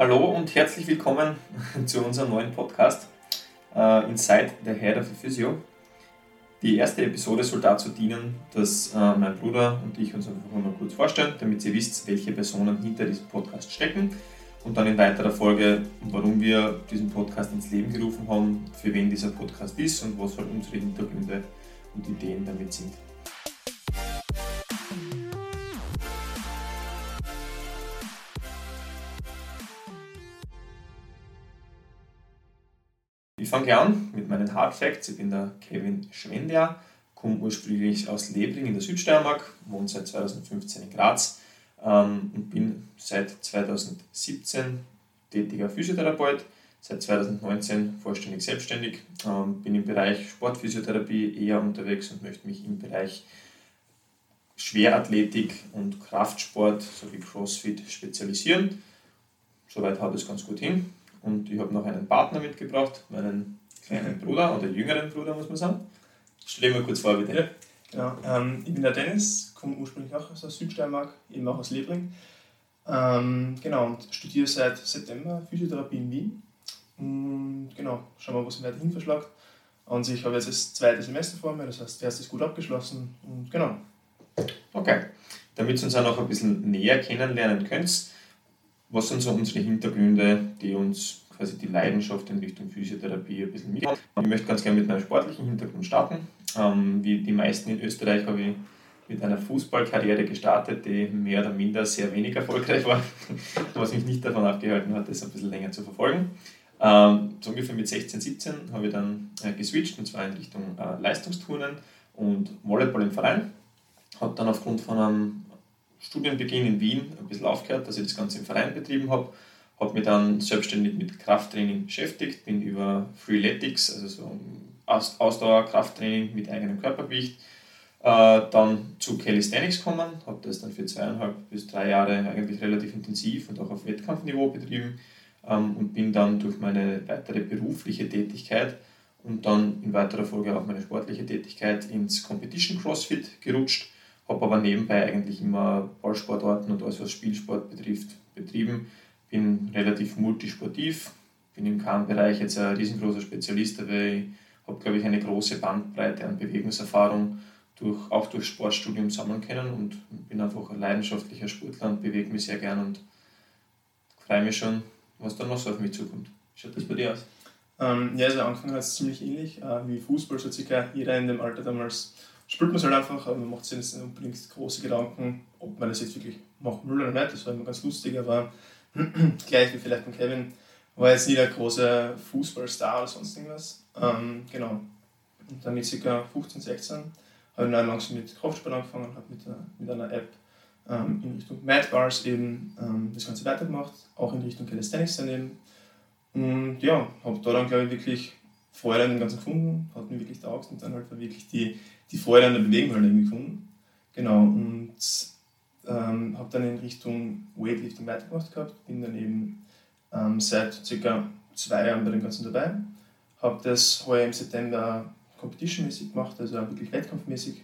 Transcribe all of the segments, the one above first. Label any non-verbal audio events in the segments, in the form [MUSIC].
Hallo und herzlich willkommen [LAUGHS] zu unserem neuen Podcast uh, Inside the Head of the Physio. Die erste Episode soll dazu dienen, dass uh, mein Bruder und ich uns einfach mal kurz vorstellen, damit ihr wisst, welche Personen hinter diesem Podcast stecken und dann in weiterer Folge, warum wir diesen Podcast ins Leben gerufen haben, für wen dieser Podcast ist und was halt unsere Hintergründe und Ideen damit sind. Ich fange an mit meinen Hard Facts. Ich bin der Kevin Schwendia, komme ursprünglich aus Lebring in der Südsteiermark, wohne seit 2015 in Graz ähm, und bin seit 2017 tätiger Physiotherapeut, seit 2019 vollständig selbstständig, ähm, bin im Bereich Sportphysiotherapie eher unterwegs und möchte mich im Bereich Schwerathletik und Kraftsport sowie CrossFit spezialisieren. Soweit haut es ganz gut hin. Und ich habe noch einen Partner mitgebracht, meinen kleinen [LAUGHS] Bruder oder jüngeren Bruder, muss man sagen. Stell dir mal kurz vor, bitte. Ja, genau. Ähm, ich bin der Dennis, komme ursprünglich auch aus der Südsteiermark, eben auch aus Lebring. Ähm, genau, und studiere seit September Physiotherapie in Wien. Und genau, schauen wir, was mich weiterhin verschlagt. Und ich habe jetzt das zweite Semester vor mir, das heißt, das erste ist gut abgeschlossen. Und genau. Okay, damit ihr uns auch noch ein bisschen näher kennenlernen könnt, was sind so unsere Hintergründe, die uns quasi die Leidenschaft in Richtung Physiotherapie ein bisschen mitgeben? Ich möchte ganz gerne mit meinem sportlichen Hintergrund starten. Ähm, wie die meisten in Österreich habe ich mit einer Fußballkarriere gestartet, die mehr oder minder sehr wenig erfolgreich war, [LAUGHS] was mich nicht davon abgehalten hat, das ein bisschen länger zu verfolgen. Ähm, so ungefähr mit 16, 17 habe ich dann äh, geswitcht und zwar in Richtung äh, Leistungsturnen und Volleyball im Verein. Habe dann aufgrund von einem Studienbeginn in Wien ein bisschen aufgehört, dass ich das Ganze im Verein betrieben habe. Habe mich dann selbstständig mit Krafttraining beschäftigt, bin über Freeletics, also so Ausdauer-Krafttraining mit eigenem Körpergewicht, äh, dann zu Calisthenics gekommen, habe das dann für zweieinhalb bis drei Jahre eigentlich relativ intensiv und auch auf Wettkampfniveau betrieben ähm, und bin dann durch meine weitere berufliche Tätigkeit und dann in weiterer Folge auch meine sportliche Tätigkeit ins Competition CrossFit gerutscht habe aber nebenbei eigentlich immer Ballsportarten und alles, was Spielsport betrifft, betrieben. Bin relativ multisportiv, bin im Kernbereich jetzt ein riesengroßer Spezialist, aber ich habe, glaube ich, eine große Bandbreite an Bewegungserfahrung durch, auch durch Sportstudium sammeln können und bin einfach ein leidenschaftlicher Sportler und bewege mich sehr gern und freue mich schon, was dann noch so auf mich zukommt. Schaut das bei dir aus? Ähm, ja, also angefangen hat es ziemlich ähnlich äh, wie Fußball, so circa jeder in dem Alter damals spielt man es halt einfach, aber man macht sich jetzt nicht unbedingt große Gedanken, ob man das jetzt wirklich machen will oder nicht. Das war immer ganz lustig, aber [CLEARS THROAT] gleich wie vielleicht von Kevin, war jetzt nie der große Fußballstar oder sonst irgendwas. Ähm, genau. Und dann mit ca. 15, 16 habe ich dann langsam mit Kraftsport angefangen, habe mit, mit einer App ähm, in Richtung Mad Bars eben ähm, das Ganze weitergemacht, auch in Richtung Calisthenics daneben. Und ja, habe da dann, glaube ich, wirklich Freude an dem Ganzen gefunden, hat mir wirklich taugt und dann halt wirklich die, die Freude an der Bewegung halt irgendwie gefunden. Genau, und ähm, habe dann in Richtung Weightlifting weitergemacht gehabt, bin dann eben ähm, seit circa zwei Jahren bei dem Ganzen dabei, habe das heuer im September competitionmäßig gemacht, also wirklich wettkampfmäßig.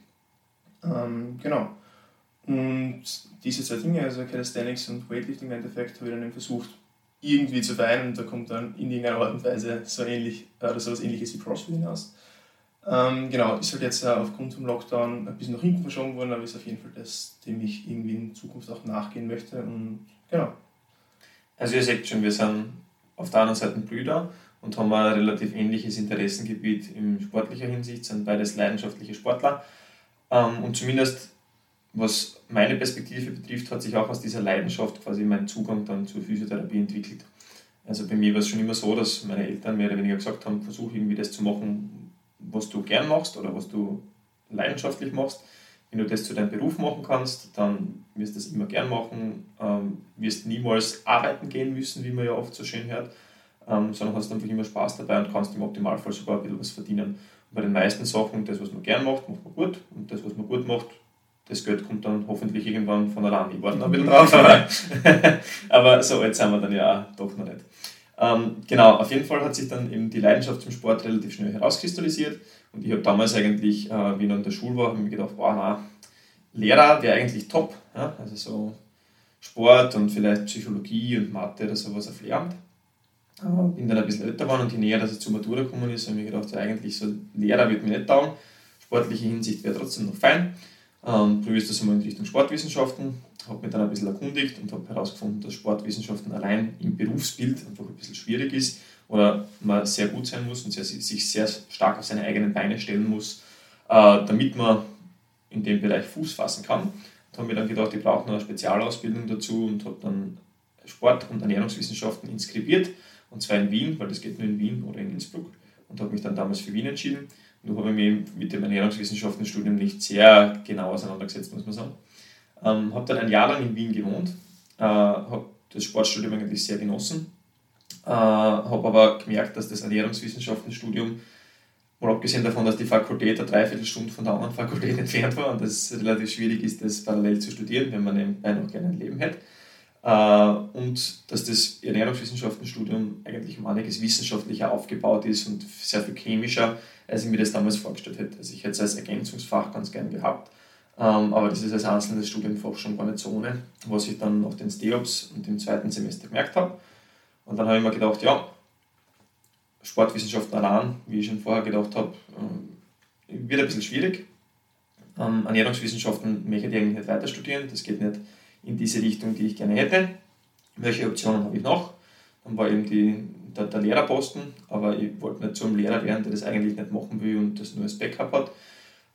Ähm, genau. Und diese zwei Dinge, also Calisthenics und Weightlifting im Endeffekt, habe ich dann eben versucht, irgendwie zu vereinen da kommt dann in irgendeiner Art und Weise so ähnlich oder so etwas ähnliches wie CrossFit hinaus. Ähm, genau, ist halt jetzt äh, aufgrund vom Lockdown ein bisschen nach hinten verschoben worden, aber ist auf jeden Fall das, dem ich irgendwie in Zukunft auch nachgehen möchte. Und genau. Also ihr seht schon, wir sind auf der anderen Seite Brüder und haben ein relativ ähnliches Interessengebiet in sportlicher Hinsicht, sind beides leidenschaftliche Sportler. Ähm, und zumindest was meine Perspektive betrifft, hat sich auch aus dieser Leidenschaft quasi mein Zugang dann zur Physiotherapie entwickelt. Also bei mir war es schon immer so, dass meine Eltern mehr oder weniger gesagt haben, versuch irgendwie das zu machen, was du gern machst oder was du leidenschaftlich machst. Wenn du das zu deinem Beruf machen kannst, dann wirst du das immer gern machen, ähm, wirst niemals arbeiten gehen müssen, wie man ja oft so schön hört, ähm, sondern hast einfach immer Spaß dabei und kannst im Optimalfall sogar ein bisschen was verdienen. Und bei den meisten Sachen, das, was man gern macht, macht man gut und das, was man gut macht, das Geld kommt dann hoffentlich irgendwann von allein. Ich warte noch ein bisschen drauf, aber, [LAUGHS] aber so alt sind wir dann ja auch doch noch nicht. Ähm, genau, auf jeden Fall hat sich dann eben die Leidenschaft zum Sport relativ schnell herauskristallisiert und ich habe damals eigentlich, äh, wie ich noch in der Schule war, mir gedacht, boah, na, Lehrer wäre eigentlich top. Ja? Also so Sport und vielleicht Psychologie und Mathe oder sowas auf Lehramt. Mhm. Bin dann ein bisschen älter geworden und je näher dass ich zur Matura gekommen ist, habe ich mir gedacht, ja, eigentlich so Lehrer wird mir nicht taugen. Sportliche Hinsicht wäre trotzdem noch fein. Ähm, probierst das einmal in Richtung Sportwissenschaften. Habe mich dann ein bisschen erkundigt und habe herausgefunden, dass Sportwissenschaften allein im Berufsbild einfach ein bisschen schwierig ist oder man sehr gut sein muss und sehr, sich sehr stark auf seine eigenen Beine stellen muss, äh, damit man in dem Bereich Fuß fassen kann. Da habe ich dann gedacht, ich brauche noch eine Spezialausbildung dazu und habe dann Sport- und Ernährungswissenschaften inskribiert und zwar in Wien, weil das geht nur in Wien oder in Innsbruck und habe mich dann damals für Wien entschieden. Nur habe ich mich mit dem Ernährungswissenschaftenstudium nicht sehr genau auseinandergesetzt, muss man sagen. Ähm, habe dann ein Jahr lang in Wien gewohnt, äh, habe das Sportstudium eigentlich sehr genossen, äh, habe aber gemerkt, dass das Ernährungswissenschaftenstudium, mal abgesehen davon, dass die Fakultät eine Dreiviertelstunde von der anderen Fakultät [LAUGHS] entfernt war und es relativ schwierig ist, das parallel zu studieren, wenn man nebenbei noch gerne ein Leben hätte. Äh, und dass das Ernährungswissenschaftenstudium eigentlich um einiges wissenschaftlicher aufgebaut ist und sehr viel chemischer, als ich mir das damals vorgestellt hätte. Also ich hätte es als Ergänzungsfach ganz gern gehabt, ähm, aber das ist als einzelnes Studienfach schon gar nicht so ohne, was ich dann nach den STEOPS und im zweiten Semester gemerkt habe. Und dann habe ich mir gedacht, ja, Sportwissenschaften allein, wie ich schon vorher gedacht habe, ähm, wird ein bisschen schwierig. Ähm, Ernährungswissenschaften möchte ich eigentlich nicht weiter studieren, das geht nicht in diese Richtung, die ich gerne hätte. Welche Optionen habe ich noch? Dann war eben die, der, der Lehrerposten, aber ich wollte nicht ein Lehrer werden, der das eigentlich nicht machen will und das nur als Backup hat.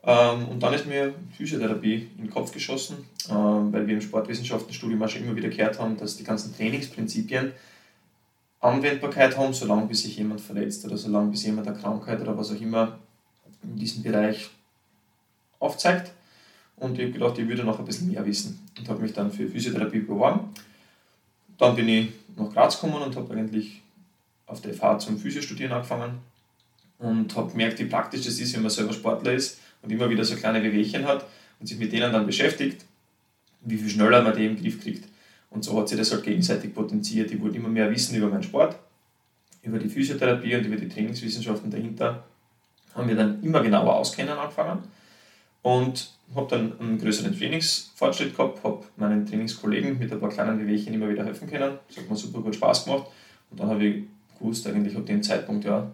Ähm, und dann ist mir Physiotherapie in den Kopf geschossen, ähm, weil wir im Sportwissenschaftenstudium auch schon immer wieder gehört haben, dass die ganzen Trainingsprinzipien Anwendbarkeit haben, solange bis sich jemand verletzt oder solange bis jemand eine Krankheit oder was auch immer in diesem Bereich aufzeigt. Und ich habe gedacht, ich würde noch ein bisschen mehr wissen und habe mich dann für Physiotherapie beworben. Dann bin ich nach Graz gekommen und habe eigentlich auf der FH zum Physiostudieren angefangen und habe gemerkt, wie praktisch das ist, wenn man selber Sportler ist und immer wieder so kleine Wehwehchen hat und sich mit denen dann beschäftigt, wie viel schneller man die im Griff kriegt. Und so hat sich das halt gegenseitig potenziert. Ich wollte immer mehr wissen über meinen Sport, über die Physiotherapie und über die Trainingswissenschaften dahinter. Haben wir dann immer genauer auskennen angefangen und habe dann einen größeren Trainingsfortschritt gehabt, habe meinen Trainingskollegen mit ein paar kleinen Wehwehchen immer wieder helfen können. Das hat mir super gut Spaß gemacht. Und dann habe ich gewusst, eigentlich ab dem Zeitpunkt, ja,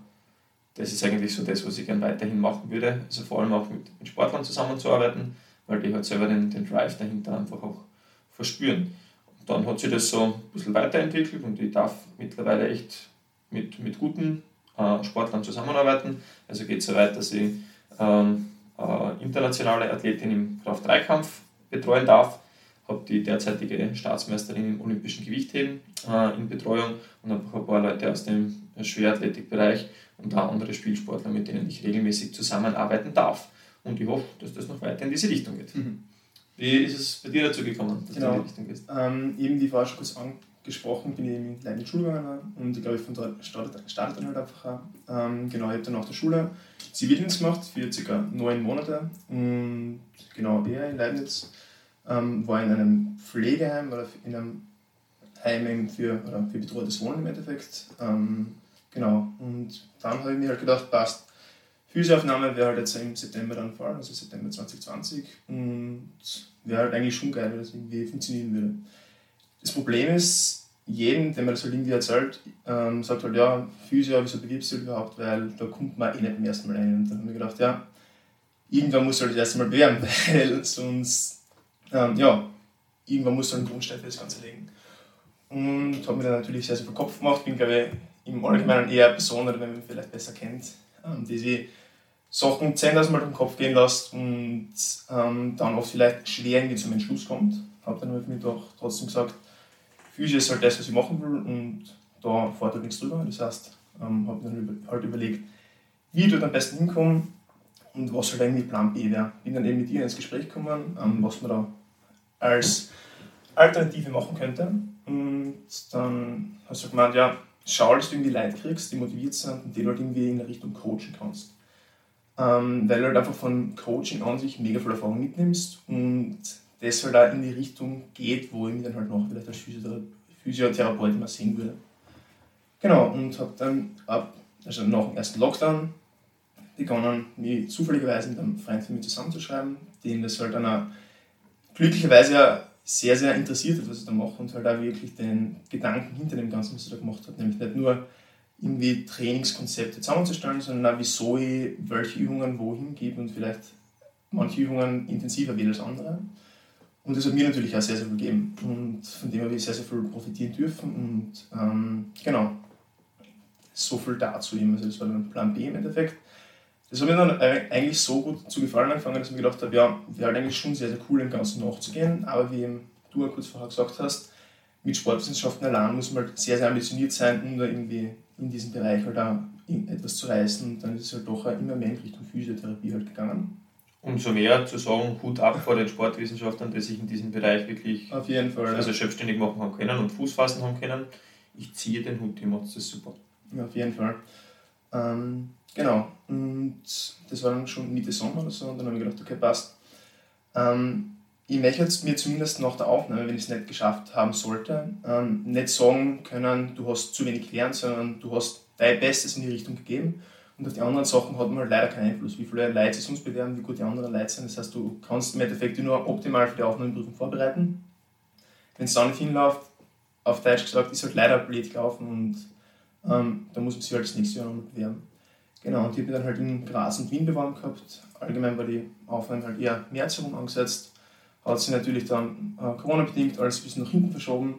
das ist eigentlich so das, was ich gerne weiterhin machen würde. Also vor allem auch mit, mit Sportlern zusammenzuarbeiten, weil die halt selber den, den Drive dahinter einfach auch verspüren. Und dann hat sich das so ein bisschen weiterentwickelt und ich darf mittlerweile echt mit, mit guten äh, Sportlern zusammenarbeiten. Also geht es so weit, dass ich ähm, äh, internationale Athletin im Kraft-3-Kampf betreuen darf. Habe die derzeitige Staatsmeisterin im olympischen Gewichtheben äh, in Betreuung und habe ein paar Leute aus dem Schwerathletikbereich und auch andere Spielsportler, mit denen ich regelmäßig zusammenarbeiten darf. Und ich hoffe, dass das noch weiter in diese Richtung geht. Mhm. Wie ist es bei dir dazu gekommen, dass genau. du in die Richtung gehst? Ähm, eben die schon kurz angesprochen, bin ich in kleinen Schule und ich glaube, von dort startet, startet dann halt einfach. Ähm, genau, ich habe dann nach der Schule Zivildienst gemacht für ca. neun Monate und genau, eher in Leibniz. Ähm, war in einem Pflegeheim oder in einem Heim für, oder für betreutes Wohnen im Endeffekt. Ähm, genau, und dann habe ich mir halt gedacht, passt, Physioaufnahme wäre halt jetzt im September dann Fall, also September 2020. Und wäre halt eigentlich schon geil, wenn das irgendwie funktionieren würde. Das Problem ist, jeden, dem man das halt irgendwie erzählt, ähm, sagt halt, ja, Physio, wieso bewirbst du überhaupt, weil da kommt man eh nicht im ersten Mal rein. Und dann habe ich gedacht, ja, irgendwann muss halt das erste Mal bewerben, [LAUGHS] weil sonst, ähm, ja, irgendwann muss halt einen Grundstein für das Ganze legen. Und habe mir dann natürlich sehr, sehr viel Kopf gemacht, bin, glaube ich, im Allgemeinen eher eine Person, oder wenn man vielleicht besser kennt, ähm, die sich Sachen zehntausend Mal durch den Kopf gehen lässt und ähm, dann auch vielleicht schwer irgendwie zum Entschluss kommt. Habe dann halt mir doch trotzdem gesagt, Physio ist halt das, was ich machen will und da halt nichts drüber. Das heißt, ähm, habe dann halt überlegt, wie ich dort am besten hinkomme und was halt eigentlich Plan B wäre. Bin dann eben mit ihr ins Gespräch gekommen, ähm, was man da als Alternative machen könnte. Und dann hast du gemeint, ja, schau, dass du irgendwie Leute kriegst, die motiviert sind und die halt irgendwie in Richtung coachen kannst. Ähm, weil du halt einfach von Coaching an sich mega viel Erfahrung mitnimmst und das halt auch in die Richtung geht, wo ich mich dann halt noch vielleicht als Physiotherapeut immer sehen würde. Genau, und habe dann ab, also nach dem ersten Lockdown begonnen, mich zufälligerweise mit einem Freund von mir zusammenzuschreiben, den das halt dann auch glücklicherweise sehr, sehr interessiert hat, was ich da mache und halt auch wirklich den Gedanken hinter dem Ganzen, was ich da gemacht habe. Nämlich nicht nur irgendwie Trainingskonzepte zusammenzustellen, sondern auch, wieso ich welche Übungen wohin gebe und vielleicht manche Übungen intensiver wähle als andere. Und das hat mir natürlich auch sehr, sehr viel gegeben. Und von dem habe ich sehr, sehr viel profitieren dürfen. Und ähm, genau, so viel dazu eben. Also das war dann Plan B im Endeffekt. Das hat mir dann eigentlich so gut zu gefallen angefangen, dass ich mir gedacht habe, ja, wäre halt eigentlich schon sehr, sehr cool, dem Ganzen nachzugehen. Aber wie du ja kurz vorher gesagt hast, mit Sportwissenschaften allein muss man halt sehr, sehr ambitioniert sein, um da irgendwie in diesem Bereich halt auch etwas zu reißen. Und dann ist es halt doch immer mehr in Richtung Physiotherapie halt gegangen. Umso mehr zu sagen, Hut ab vor den Sportwissenschaftlern, die sich in diesem Bereich wirklich Auf jeden Fall, also selbstständig machen haben können und Fuß fassen haben können. Ich ziehe den Hut, die macht das super. Ja, auf jeden Fall. Ähm, genau. Und das war dann schon Mitte Sommer oder so und dann habe ich gedacht, okay, passt. Ähm, ich möchte jetzt mir zumindest nach der Aufnahme, wenn ich es nicht geschafft haben sollte, ähm, nicht sagen können, du hast zu wenig gelernt, sondern du hast dein Bestes in die Richtung gegeben und auf die anderen Sachen hat man leider keinen Einfluss. Wie viele Leute sich sonst bewerben, wie gut die anderen Leute sind. Das heißt, du kannst im Endeffekt nur optimal für die Aufnahmeprüfung vorbereiten. Wenn es dann nicht hinläuft, auf Deutsch gesagt, ist halt leider blöd gelaufen und ähm, da muss man sich halt das nächste Jahr noch bewerben. Genau, und ich habe dann halt in Graz und Wien beworben gehabt. Allgemein war die Aufnahme halt eher März herum angesetzt hat sich natürlich dann äh, Corona-bedingt alles ein bisschen nach hinten verschoben.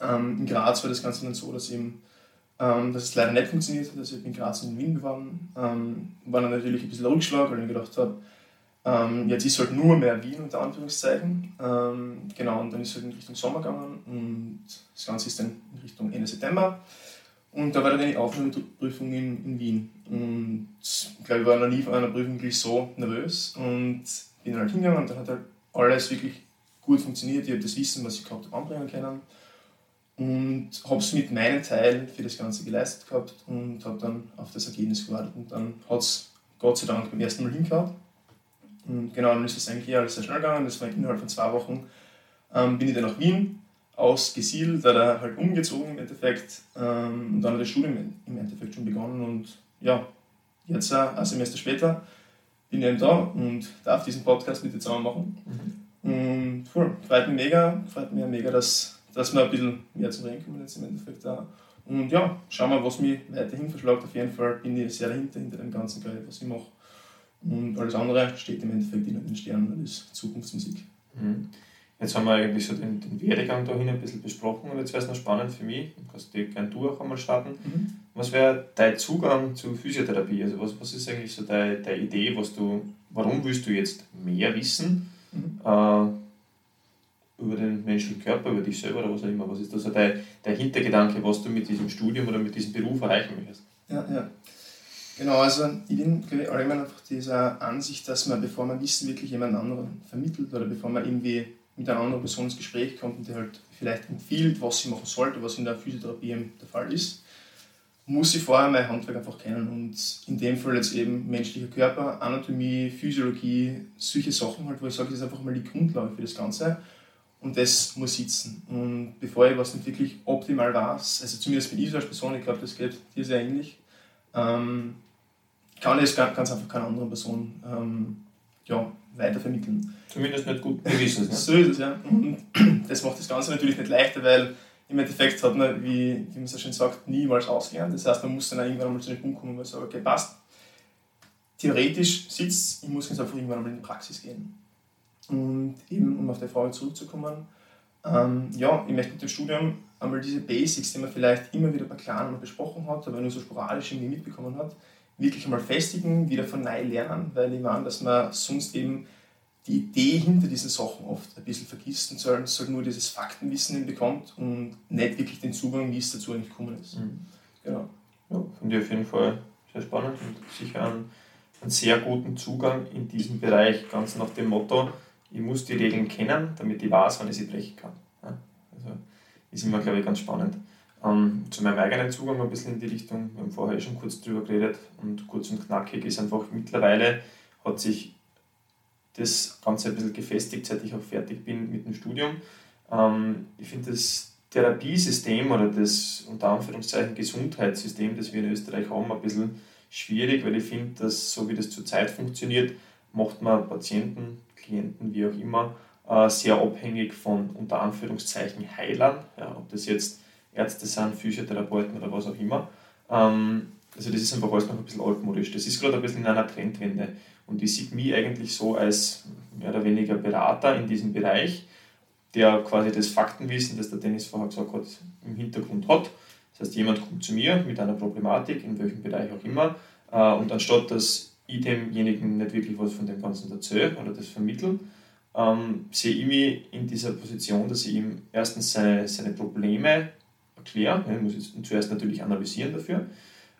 Ähm, in Graz war das Ganze dann so, dass, eben, ähm, dass es leider nicht funktioniert hat. Also ich bin in Graz und in Wien beworben. Ähm, war dann natürlich ein bisschen Rückschlag, weil ich gedacht habe, ähm, jetzt ist halt nur mehr Wien unter Anführungszeichen. Ähm, genau, und dann ist es halt in Richtung Sommer gegangen und das Ganze ist dann in Richtung Ende September. Und da war dann die Aufnahmeprüfung in, in Wien. Und ich glaube, ich war noch nie vor einer Prüfung wirklich so nervös und bin dann halt hingegangen und dann hat halt alles wirklich gut funktioniert. Ich habe das Wissen, was ich gehabt habe, anbringen können. Und habe es mit meinem Teil für das Ganze geleistet gehabt und habe dann auf das Ergebnis gewartet. Und dann hat es Gott sei Dank beim ersten Mal hingehauen. Und genau, dann ist es eigentlich alles sehr schnell gegangen. Das war innerhalb von zwei Wochen. Ähm, bin ich dann nach Wien ausgesiedelt, da halt umgezogen im Endeffekt. Ähm, und dann hat das Studium im Endeffekt schon begonnen. Und ja, jetzt äh, ein Semester später bin eben da und darf diesen Podcast mit dir zusammen machen. Mhm. Und cool, freut mich mega, freut mich mega, dass, dass wir ein bisschen mehr zum Reden kommen jetzt im Endeffekt da. Und ja, schauen wir, was mich weiterhin verschlagt. Auf jeden Fall bin ich sehr dahinter, hinter dem ganzen Geld, was ich mache. Und alles andere steht im Endeffekt in den Sternen und ist Zukunftsmusik. Mhm. Jetzt haben wir eigentlich so den, den Werdegang dahin ein bisschen besprochen und jetzt wäre es noch spannend für mich, du kannst die gerne du auch einmal starten. Mhm. Was wäre dein Zugang zur Physiotherapie? Also was, was ist eigentlich so deine, deine Idee, was du, warum willst du jetzt mehr wissen mhm. äh, über den menschlichen Körper, über dich selber oder was auch immer? Was ist da so dein, dein Hintergedanke, was du mit diesem Studium oder mit diesem Beruf erreichen möchtest? Ja, ja. Genau, also ich bin allgemein einfach dieser Ansicht, dass man, bevor man Wissen wirklich jemand anderen vermittelt oder bevor man irgendwie mit einer anderen Person ins Gespräch kommt und die halt vielleicht empfiehlt, was sie machen sollte, was in der Physiotherapie der Fall ist, muss sie vorher mein Handwerk einfach kennen. Und in dem Fall jetzt eben menschlicher Körper, Anatomie, Physiologie, solche Sachen halt, wo ich sage, das ist einfach mal die Grundlage für das Ganze. Und das muss sitzen. Und bevor ich was nicht wirklich optimal weiß, also zumindest bin ich als Person, ich glaube, das geht dir sehr ähnlich, ähm, kann ich es ganz einfach keiner anderen Person ähm, ja, weitervermitteln. Zumindest nicht gut gewissen. Ne? so ist es, ja. Und das macht das Ganze natürlich nicht leichter, weil im Endeffekt hat man, wie, wie man so schön sagt, niemals ausgelernt. Das heißt, man muss dann irgendwann einmal zu dem Punkt kommen, wo man sagt, okay, passt. Theoretisch sitzt, ich muss jetzt einfach irgendwann einmal in die Praxis gehen. Und eben, um auf die Frage zurückzukommen, ähm, ja, ich möchte mit dem Studium einmal diese Basics, die man vielleicht immer wieder bei Kleinen besprochen hat, aber nur so sporadisch irgendwie mitbekommen hat, wirklich einmal festigen, wieder von neu lernen, weil ich meine, dass man sonst eben die Idee hinter diesen Sachen oft ein bisschen vergisst und soll, soll nur dieses Faktenwissen bekommt und nicht wirklich den Zugang, wie es dazu eigentlich gekommen ist. Mhm. Genau. Ja, finde ich auf jeden Fall sehr spannend und sicher einen, einen sehr guten Zugang in diesem Bereich, ganz nach dem Motto, ich muss die Regeln kennen, damit ich weiß, wann ich sie brechen kann. Also ist immer, glaube ich, ganz spannend. Ähm, zu meinem eigenen Zugang ein bisschen in die Richtung, wir haben vorher schon kurz drüber geredet und kurz und knackig ist einfach mittlerweile hat sich das Ganze ein bisschen gefestigt, seit ich auch fertig bin mit dem Studium. Ähm, ich finde das Therapiesystem oder das unter Anführungszeichen Gesundheitssystem, das wir in Österreich haben, ein bisschen schwierig, weil ich finde, dass so wie das zurzeit funktioniert, macht man Patienten, Klienten, wie auch immer, äh, sehr abhängig von unter Anführungszeichen Heilern, ja, ob das jetzt Ärzte sind, Physiotherapeuten oder was auch immer. Ähm, also das ist einfach alles noch ein bisschen altmodisch. Das ist gerade ein bisschen in einer Trendwende. Und ich sehe mich eigentlich so als mehr oder weniger Berater in diesem Bereich, der quasi das Faktenwissen, das der Dennis vorher gesagt hat, im Hintergrund hat. Das heißt, jemand kommt zu mir mit einer Problematik, in welchem Bereich auch immer, äh, und anstatt dass ich demjenigen nicht wirklich was von dem Ganzen erzähle oder das vermittle, ähm, sehe ich mich in dieser Position, dass ich ihm erstens seine, seine Probleme erkläre. Ich muss jetzt zuerst natürlich analysieren dafür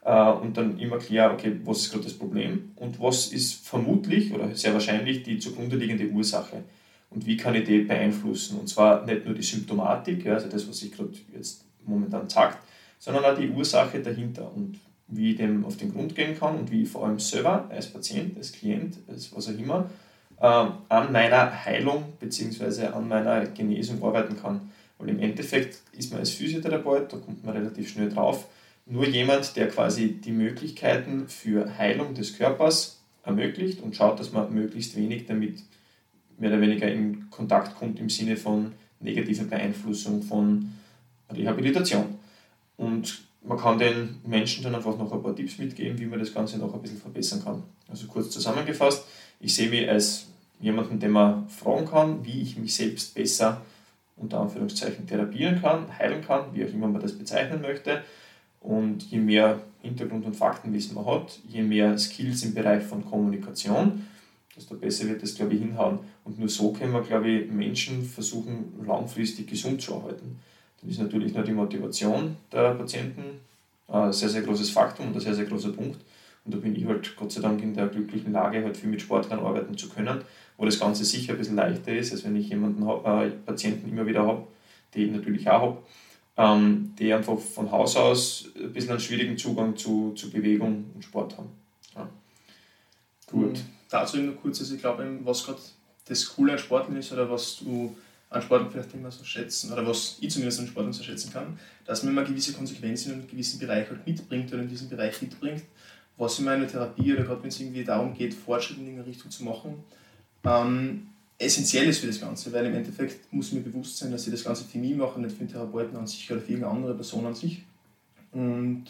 äh, und dann immer klar, okay, was ist gerade das Problem und was ist vermutlich oder sehr wahrscheinlich die zugrunde liegende Ursache und wie kann ich die beeinflussen. Und zwar nicht nur die Symptomatik, also das, was sich gerade jetzt momentan zeigt, sondern auch die Ursache dahinter und wie ich dem auf den Grund gehen kann und wie ich vor allem selber als Patient, als Klient, als was auch immer, äh, an meiner Heilung bzw. an meiner Genesung arbeiten kann. Weil im Endeffekt ist man als Physiotherapeut, da kommt man relativ schnell drauf, nur jemand, der quasi die Möglichkeiten für Heilung des Körpers ermöglicht und schaut, dass man möglichst wenig damit mehr oder weniger in Kontakt kommt im Sinne von negativer Beeinflussung von Rehabilitation. Und man kann den Menschen dann einfach noch ein paar Tipps mitgeben, wie man das Ganze noch ein bisschen verbessern kann. Also kurz zusammengefasst, ich sehe mich als jemanden, den man fragen kann, wie ich mich selbst besser unter Anführungszeichen therapieren kann, heilen kann, wie auch immer man das bezeichnen möchte. Und je mehr Hintergrund- und Faktenwissen man hat, je mehr Skills im Bereich von Kommunikation, desto besser wird das, glaube ich, hinhauen. Und nur so können wir, glaube ich, Menschen versuchen, langfristig gesund zu erhalten. Ist natürlich nur die Motivation der Patienten ein sehr, sehr großes Faktum und ein sehr, sehr großer Punkt. Und da bin ich halt Gott sei Dank in der glücklichen Lage, halt viel mit Sportlern arbeiten zu können, wo das Ganze sicher ein bisschen leichter ist, als wenn ich jemanden äh, Patienten immer wieder habe, die ich natürlich auch habe, ähm, die einfach von Haus aus ein bisschen einen schwierigen Zugang zu, zu Bewegung und Sport haben. Ja. Gut. Mhm. Dazu nur kurz, also ich glaube, was gerade das Coole an Sporten ist oder was du an Sporten vielleicht immer so schätzen oder was ich zumindest an Sporten so schätzen kann, dass man immer gewisse Konsequenzen in einem gewissen Bereich halt mitbringt oder in diesem Bereich mitbringt, was in meiner Therapie oder gerade wenn es irgendwie darum geht, Fortschritte in eine Richtung zu machen, ähm, essentiell ist für das Ganze, weil im Endeffekt muss mir bewusst sein, dass ich das Ganze für mich mache, nicht für den Therapeuten an sich oder für irgendeine andere Person an sich. Und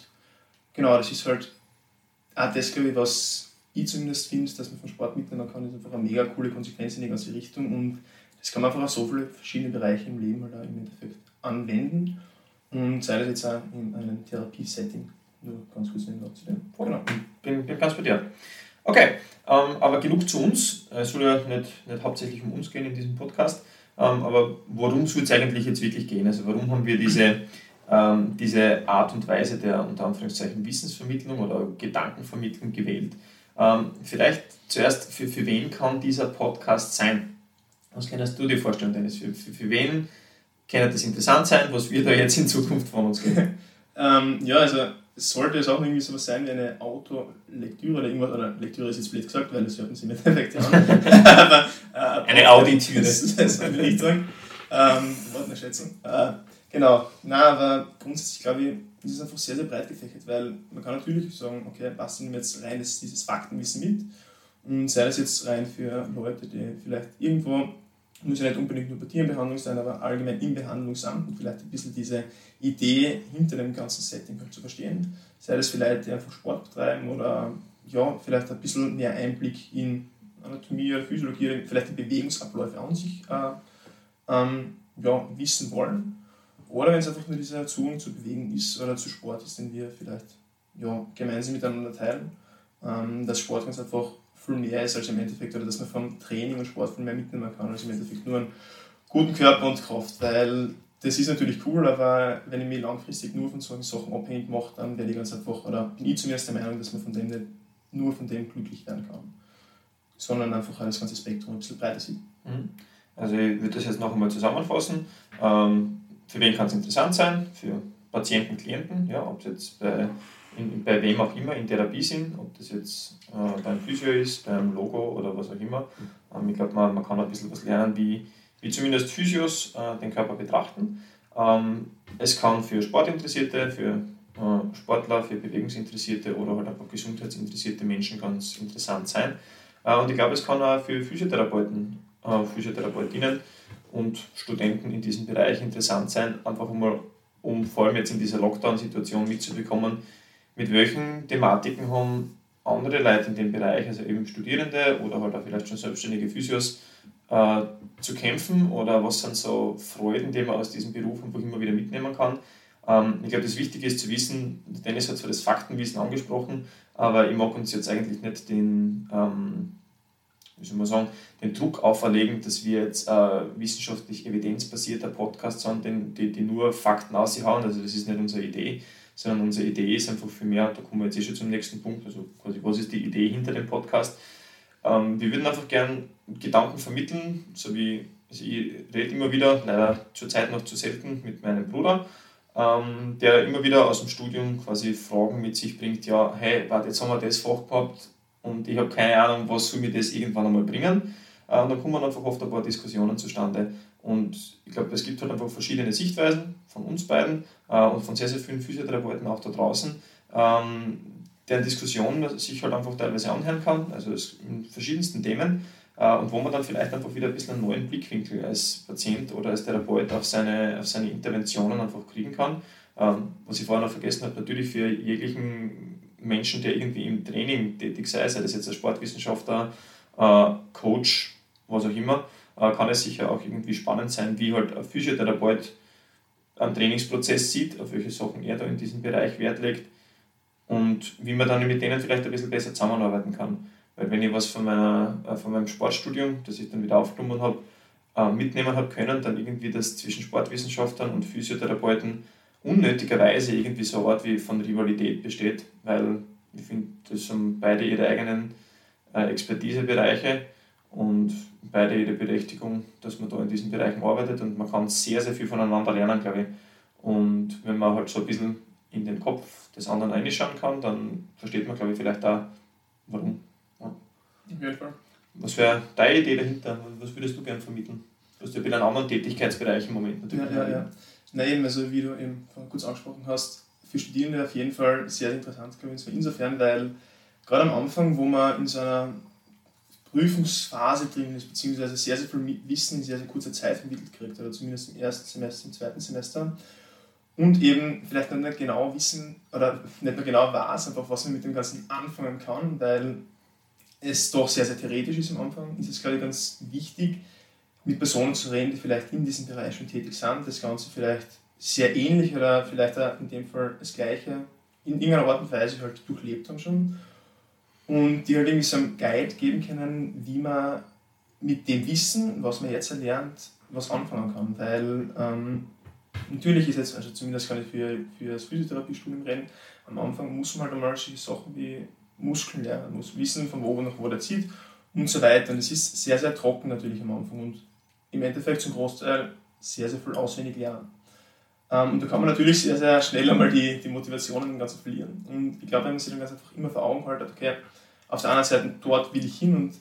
genau, das ist halt auch das, glaube ich, was ich zumindest finde, dass man von Sport mitnehmen kann, ist einfach eine mega coole Konsequenz in die ganze Richtung und das kann man einfach auf so viele verschiedene Bereiche im Leben auch im Endeffekt anwenden und sei das jetzt auch in einem Therapiesetting. Nur ganz kurz Wort zu dem. Genau. Bin, bin ganz bei dir. Okay, ähm, aber genug zu uns. Es soll ja nicht, nicht hauptsächlich um uns gehen in diesem Podcast. Ähm, aber worum soll es eigentlich jetzt wirklich gehen? Also warum haben wir diese, ähm, diese Art und Weise der unter Anführungszeichen Wissensvermittlung oder Gedankenvermittlung gewählt? Ähm, vielleicht zuerst, für, für wen kann dieser Podcast sein? Was kannst du dir vorstellen, Dennis? Für, für, für wen kann das interessant sein, was wir da jetzt in Zukunft von uns gehen? ähm, ja, also es sollte es auch irgendwie sowas sein wie eine Autolektüre oder irgendwas, oder Lektüre ist jetzt blöd gesagt, weil das hört man sich nicht direkt an. [LAUGHS] Aber, äh, eine Auditüre. Das, das will ich nicht sagen. Ähm, Warte eine Schätzung. Äh, genau, na, aber grundsätzlich glaube ich, ist es einfach sehr, sehr breit gefächert, weil man kann natürlich sagen, okay, nehmen wir jetzt rein das, dieses Faktenwissen mit und sei das jetzt rein für Leute, die vielleicht irgendwo muss ja nicht unbedingt nur bei Tierenbehandlung sein, aber allgemein in Behandlung sind und vielleicht ein bisschen diese Idee hinter dem ganzen Setting halt zu verstehen. Sei das vielleicht, einfach Sport betreiben oder ja, vielleicht ein bisschen mehr Einblick in Anatomie oder Physiologie, vielleicht die Bewegungsabläufe an sich äh, ähm, ja, wissen wollen. Oder wenn es einfach nur dieser Zugang zu Bewegen ist oder zu Sport ist, den wir vielleicht ja, gemeinsam miteinander teilen. Ähm, dass Sport ganz einfach viel mehr ist als im Endeffekt, oder dass man vom Training und Sport viel mehr mitnehmen kann, als im Endeffekt nur einen guten Körper und Kraft, weil das ist natürlich cool, aber wenn ich mich langfristig nur von solchen Sachen abhängig mache, dann werde ich ganz einfach, oder bin ich zumindest der Meinung, dass man von dem nicht nur von dem glücklich werden kann, sondern einfach das ganze Spektrum ein bisschen breiter sieht. Mhm. Also ich würde das jetzt noch einmal zusammenfassen. Ähm, für wen kann es interessant sein? Für Patienten, Klienten, ja, ob es jetzt bei in, bei wem auch immer in Therapie sind, ob das jetzt äh, beim Physio ist, beim Logo oder was auch immer. Ähm, ich glaube, man, man kann ein bisschen was lernen, wie, wie zumindest Physios äh, den Körper betrachten. Ähm, es kann für Sportinteressierte, für äh, Sportler, für Bewegungsinteressierte oder halt einfach gesundheitsinteressierte Menschen ganz interessant sein. Äh, und ich glaube, es kann auch für Physiotherapeuten äh, Physiotherapeutinnen und Studenten in diesem Bereich interessant sein, einfach mal, um vor allem jetzt in dieser Lockdown-Situation mitzubekommen, mit welchen Thematiken haben andere Leute in dem Bereich, also eben Studierende oder halt auch vielleicht schon selbstständige Physios, äh, zu kämpfen oder was sind so Freuden, die man aus diesem Beruf einfach immer wieder mitnehmen kann. Ähm, ich glaube, das Wichtige ist zu wissen, Dennis hat zwar das Faktenwissen angesprochen, aber ich mag uns jetzt eigentlich nicht den, ähm, wie soll man sagen, den Druck auferlegen, dass wir jetzt äh, wissenschaftlich evidenzbasierter Podcast sind, den, die, die nur Fakten aushauen. Also das ist nicht unsere Idee, sondern unsere Idee ist einfach viel mehr, da kommen wir jetzt eh schon zum nächsten Punkt, also quasi was ist die Idee hinter dem Podcast. Ähm, wir würden einfach gern Gedanken vermitteln, so wie also ich rede immer wieder, leider zurzeit noch zu selten, mit meinem Bruder, ähm, der immer wieder aus dem Studium quasi Fragen mit sich bringt, ja, hey, warte, jetzt haben wir das Fach gehabt und ich habe keine Ahnung, was soll mir das irgendwann einmal bringen. Äh, und dann kommen einfach oft ein paar Diskussionen zustande. Und ich glaube, es gibt halt einfach verschiedene Sichtweisen von uns beiden äh, und von sehr, sehr vielen Physiotherapeuten auch da draußen, ähm, deren Diskussion sich halt einfach teilweise anhören kann, also in verschiedensten Themen äh, und wo man dann vielleicht einfach wieder ein bisschen einen neuen Blickwinkel als Patient oder als Therapeut auf seine, auf seine Interventionen einfach kriegen kann. Ähm, was ich vorher noch vergessen habe, natürlich für jeglichen Menschen, der irgendwie im Training tätig sei, sei das jetzt ein Sportwissenschaftler, Coach, was auch immer, äh, kann es sicher auch irgendwie spannend sein, wie halt ein Physiotherapeut einen Trainingsprozess sieht, auf welche Sachen er da in diesem Bereich Wert legt und wie man dann mit denen vielleicht ein bisschen besser zusammenarbeiten kann. Weil wenn ich was von, meiner, äh, von meinem Sportstudium, das ich dann wieder aufgenommen habe, äh, mitnehmen habe können, dann irgendwie das zwischen Sportwissenschaftlern und Physiotherapeuten unnötigerweise irgendwie so eine Art wie von Rivalität besteht, weil ich finde, das haben beide ihre eigenen Expertisebereiche und beide ihre Berechtigung, dass man da in diesen Bereichen arbeitet und man kann sehr, sehr viel voneinander lernen, glaube ich. Und wenn man halt so ein bisschen in den Kopf des anderen reinschauen kann, dann versteht man, glaube ich, vielleicht auch, warum. Ja. Auf jeden Fall. Was wäre deine Idee dahinter? Was würdest du gerne vermitteln? Du hast ja wieder einen anderen Tätigkeitsbereich im Moment natürlich. Ja, ja, ja. Na eben, also wie du eben kurz angesprochen hast, für Studierende auf jeden Fall sehr interessant, glaube ich, insofern, weil gerade am Anfang, wo man in so einer Prüfungsphase drin ist, beziehungsweise sehr, sehr viel Wissen in sehr, sehr kurzer Zeit vermittelt kriegt, oder zumindest im ersten Semester, im zweiten Semester, und eben vielleicht nicht mehr genau wissen oder nicht mehr genau weiß, einfach was man mit dem Ganzen anfangen kann, weil es doch sehr, sehr theoretisch ist am Anfang, ist es, glaube ich, ganz wichtig, mit Personen zu reden, die vielleicht in diesem Bereich schon tätig sind, das Ganze vielleicht sehr ähnlich oder vielleicht auch in dem Fall das Gleiche in irgendeiner Art und Weise halt durchlebt haben schon und die halt irgendwie so einen Guide geben können, wie man mit dem Wissen, was man jetzt erlernt, was anfangen kann, weil ähm, Natürlich ist jetzt, also zumindest kann ich für, für das Physiotherapiestudium reden, am Anfang muss man halt einmal solche Sachen wie Muskeln lernen, muss wissen, von wo nach wo der zieht und so weiter. Und es ist sehr, sehr trocken natürlich am Anfang und im Endeffekt zum Großteil sehr, sehr viel auswendig lernen. Ähm, und da kann man natürlich sehr, sehr schnell einmal die, die Motivation im Ganzen verlieren. Und ich glaube, wenn man sich dann ganz einfach immer vor Augen hält, okay, auf der anderen Seite, dort will ich hin und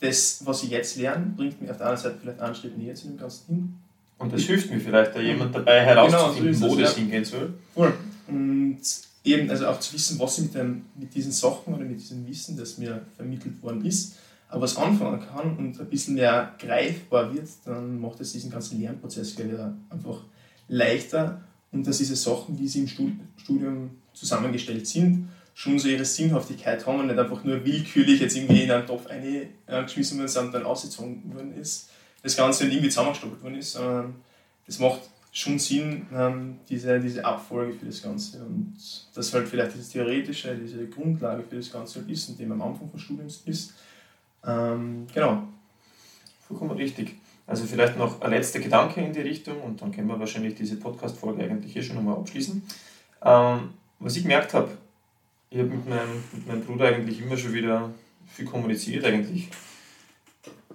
das, was ich jetzt lerne, bringt mir auf der anderen Seite vielleicht einen Schritt näher zu dem Ganzen hin. Und das hilft mir vielleicht da jemand dabei herauszufinden, genau, so wo das ja. hingehen soll. Cool. Und eben, also auch zu wissen, was ich mit, dem, mit diesen Sachen oder mit diesem Wissen, das mir vermittelt worden ist, aber was anfangen kann und ein bisschen mehr greifbar wird, dann macht es diesen ganzen Lernprozess wieder einfach leichter und dass diese Sachen, wie sie im Studium zusammengestellt sind, schon so ihre Sinnhaftigkeit haben und nicht einfach nur willkürlich jetzt irgendwie in einen Topf eingeschmissen worden sind und dann ausgezogen worden ist das Ganze nicht irgendwie zusammengestoppt worden ist, sondern das macht schon Sinn, ähm, diese, diese Abfolge für das Ganze. Und das halt vielleicht diese theoretische, diese Grundlage für das Ganze halt ist, indem am Anfang des Studiums ist. Ähm, genau. Vollkommen richtig. Also vielleicht noch ein letzter Gedanke in die Richtung und dann können wir wahrscheinlich diese Podcast-Folge eigentlich hier schon nochmal abschließen. Ähm, was ich gemerkt habe, ich habe mit meinem, mit meinem Bruder eigentlich immer schon wieder viel kommuniziert eigentlich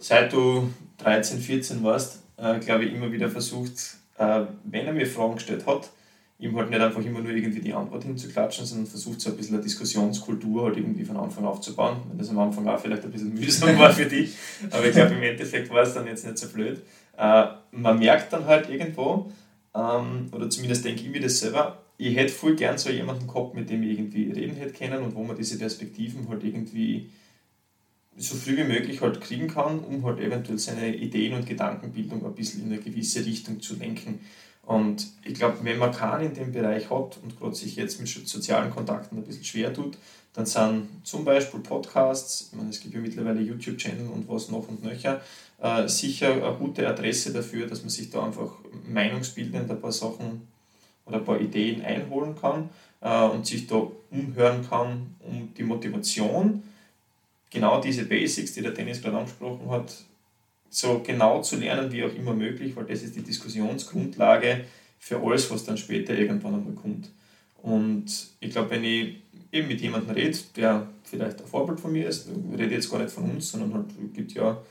seit du 13, 14 warst, äh, glaube ich, immer wieder versucht, äh, wenn er mir Fragen gestellt hat, ihm halt nicht einfach immer nur irgendwie die Antwort hinzuklatschen, sondern versucht so ein bisschen eine Diskussionskultur halt irgendwie von Anfang aufzubauen. Wenn das am Anfang auch vielleicht ein bisschen [LAUGHS] mühsam war für dich, aber ich glaube im Endeffekt war es dann jetzt nicht so blöd. Äh, man merkt dann halt irgendwo, ähm, oder zumindest denke ich mir das selber, ich hätte voll gern so jemanden gehabt, mit dem ich irgendwie reden hätte können und wo man diese Perspektiven halt irgendwie so früh wie möglich halt kriegen kann, um halt eventuell seine Ideen und Gedankenbildung ein bisschen in eine gewisse Richtung zu lenken. Und ich glaube, wenn man keinen in dem Bereich hat und gerade sich jetzt mit sozialen Kontakten ein bisschen schwer tut, dann sind zum Beispiel Podcasts, ich meine, es gibt ja mittlerweile YouTube-Channel und was noch und nöcher, äh, sicher eine gute Adresse dafür, dass man sich da einfach meinungsbildend ein paar Sachen oder ein paar Ideen einholen kann äh, und sich da umhören kann, um die Motivation, genau diese Basics, die der Dennis gerade angesprochen hat, so genau zu lernen wie auch immer möglich, weil das ist die Diskussionsgrundlage für alles, was dann später irgendwann einmal kommt. Und ich glaube, wenn ich eben mit jemandem rede, der vielleicht ein Vorbild von mir ist, rede jetzt gar nicht von uns, sondern halt, gibt ja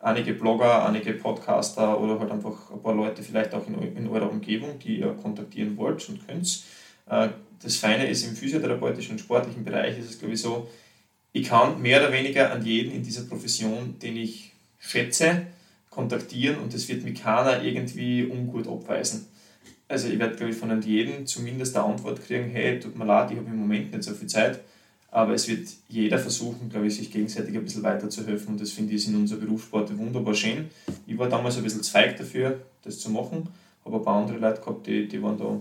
einige Blogger, einige Podcaster oder halt einfach ein paar Leute vielleicht auch in, in eurer Umgebung, die ihr kontaktieren wollt und könnt. Äh, das Feine ist, im physiotherapeutischen und sportlichen Bereich ist es, glaube ich, so, ich kann mehr oder weniger an jeden in dieser Profession, den ich schätze, kontaktieren und es wird mich keiner irgendwie ungut abweisen. Also ich werde, glaube ich, von jedem zumindest eine Antwort kriegen, hey, tut mir leid, ich habe im Moment nicht so viel Zeit, aber es wird jeder versuchen, glaube ich, sich gegenseitig ein bisschen weiterzuhelfen und das finde ich in unserer Berufssport wunderbar schön. Ich war damals ein bisschen zweig dafür, das zu machen, habe ein paar andere Leute gehabt, die, die waren da,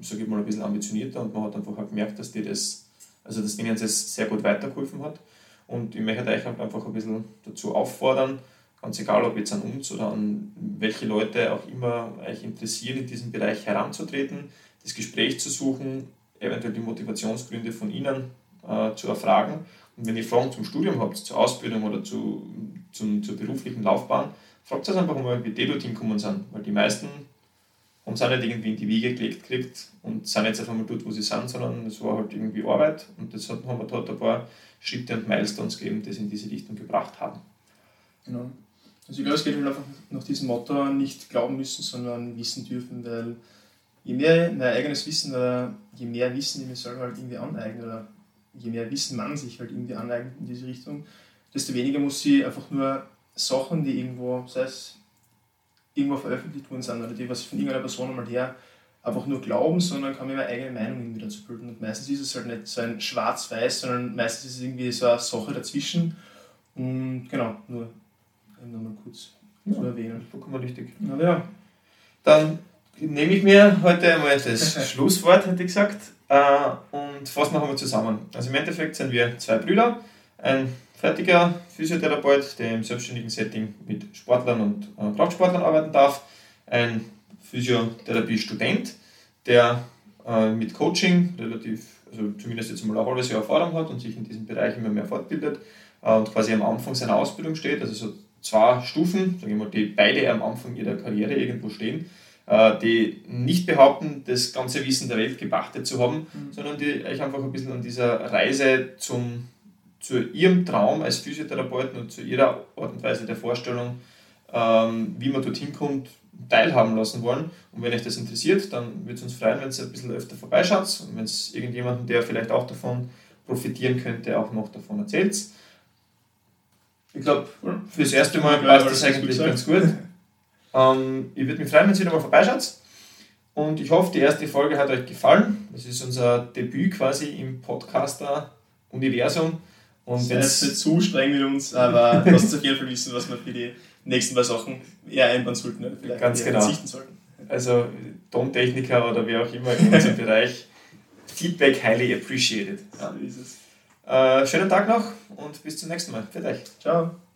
sage ich mal, ein bisschen ambitionierter und man hat einfach auch gemerkt, dass die das, also dass denen das sehr gut weitergeholfen hat. Und ich möchte euch einfach ein bisschen dazu auffordern, ganz egal ob jetzt an uns oder an welche Leute auch immer euch interessieren, in diesem Bereich heranzutreten, das Gespräch zu suchen, eventuell die Motivationsgründe von ihnen äh, zu erfragen. Und wenn ihr Fragen zum Studium habt, zur Ausbildung oder zu, zum, zur beruflichen Laufbahn, fragt das einfach mal, wie die dorthin gekommen sind. Weil die meisten haben es auch nicht irgendwie in die Wiege gelegt gekriegt und sind jetzt einfach mal dort, wo sie sind, sondern es war halt irgendwie Arbeit und das hat, haben wir dort ein paar Schritte und Milestones gegeben, die es in diese Richtung gebracht haben. Genau. Also ich glaube, es geht halt einfach nach diesem Motto nicht glauben müssen, sondern wissen dürfen, weil je mehr mein eigenes Wissen oder je mehr Wissen ich mir selber halt irgendwie aneignen oder je mehr Wissen man sich halt irgendwie aneignet in diese Richtung, desto weniger muss sie einfach nur Sachen, die irgendwo, sei es irgendwo veröffentlicht worden sind oder die was von irgendeiner Person einmal her, einfach nur glauben, sondern kann mir meine eigene Meinung irgendwie dazu bilden. Und meistens ist es halt nicht so ein Schwarz-Weiß, sondern meistens ist es irgendwie so eine Sache dazwischen. Und genau, nur nochmal kurz ja, zu erwähnen. Vollkommen richtig. Na ja. Dann nehme ich mir heute einmal das [LAUGHS] Schlusswort, hätte ich gesagt, äh, und fassen wir einmal zusammen. Also im Endeffekt sind wir zwei Brüder, ein fertiger Physiotherapeut, der im selbstständigen Setting mit Sportlern und äh, Kraftsportlern arbeiten darf, ein Physiotherapiestudent, der äh, mit Coaching relativ, also zumindest jetzt mal ein halbes Jahr Erfahrung hat und sich in diesem Bereich immer mehr fortbildet und quasi am Anfang seiner Ausbildung steht, also so zwei Stufen, sagen wir mal, die beide am Anfang ihrer Karriere irgendwo stehen, äh, die nicht behaupten, das ganze Wissen der Welt gepachtet zu haben, mhm. sondern die euch einfach ein bisschen an dieser Reise zum, zu ihrem Traum als Physiotherapeuten und zu ihrer Art und Weise der Vorstellung, ähm, wie man dorthin kommt, teilhaben lassen wollen. Und wenn euch das interessiert, dann würde es uns freuen, wenn ihr ein bisschen öfter vorbeischaut und wenn es irgendjemanden, der vielleicht auch davon profitieren könnte, auch noch davon erzählt. Ich glaube, fürs erste Mal passt das eigentlich ganz gut. Ähm, ich würde mich freuen, wenn Sie nochmal vorbeischaut. Und ich hoffe, die erste Folge hat euch gefallen. Das ist unser Debüt quasi im Podcaster-Universum. Und Seid nicht zu streng mit uns, aber [LAUGHS] lasst auf jeden Fall wissen, was wir für die nächsten paar Sachen eher einbauen sollten oder vielleicht Ganz genau. verzichten sollten. Also Tontechniker oder wer auch immer in unserem [LAUGHS] Bereich. Feedback highly appreciated. Ja. So ist es. Äh, schönen Tag noch und bis zum nächsten Mal. Für euch. Ciao.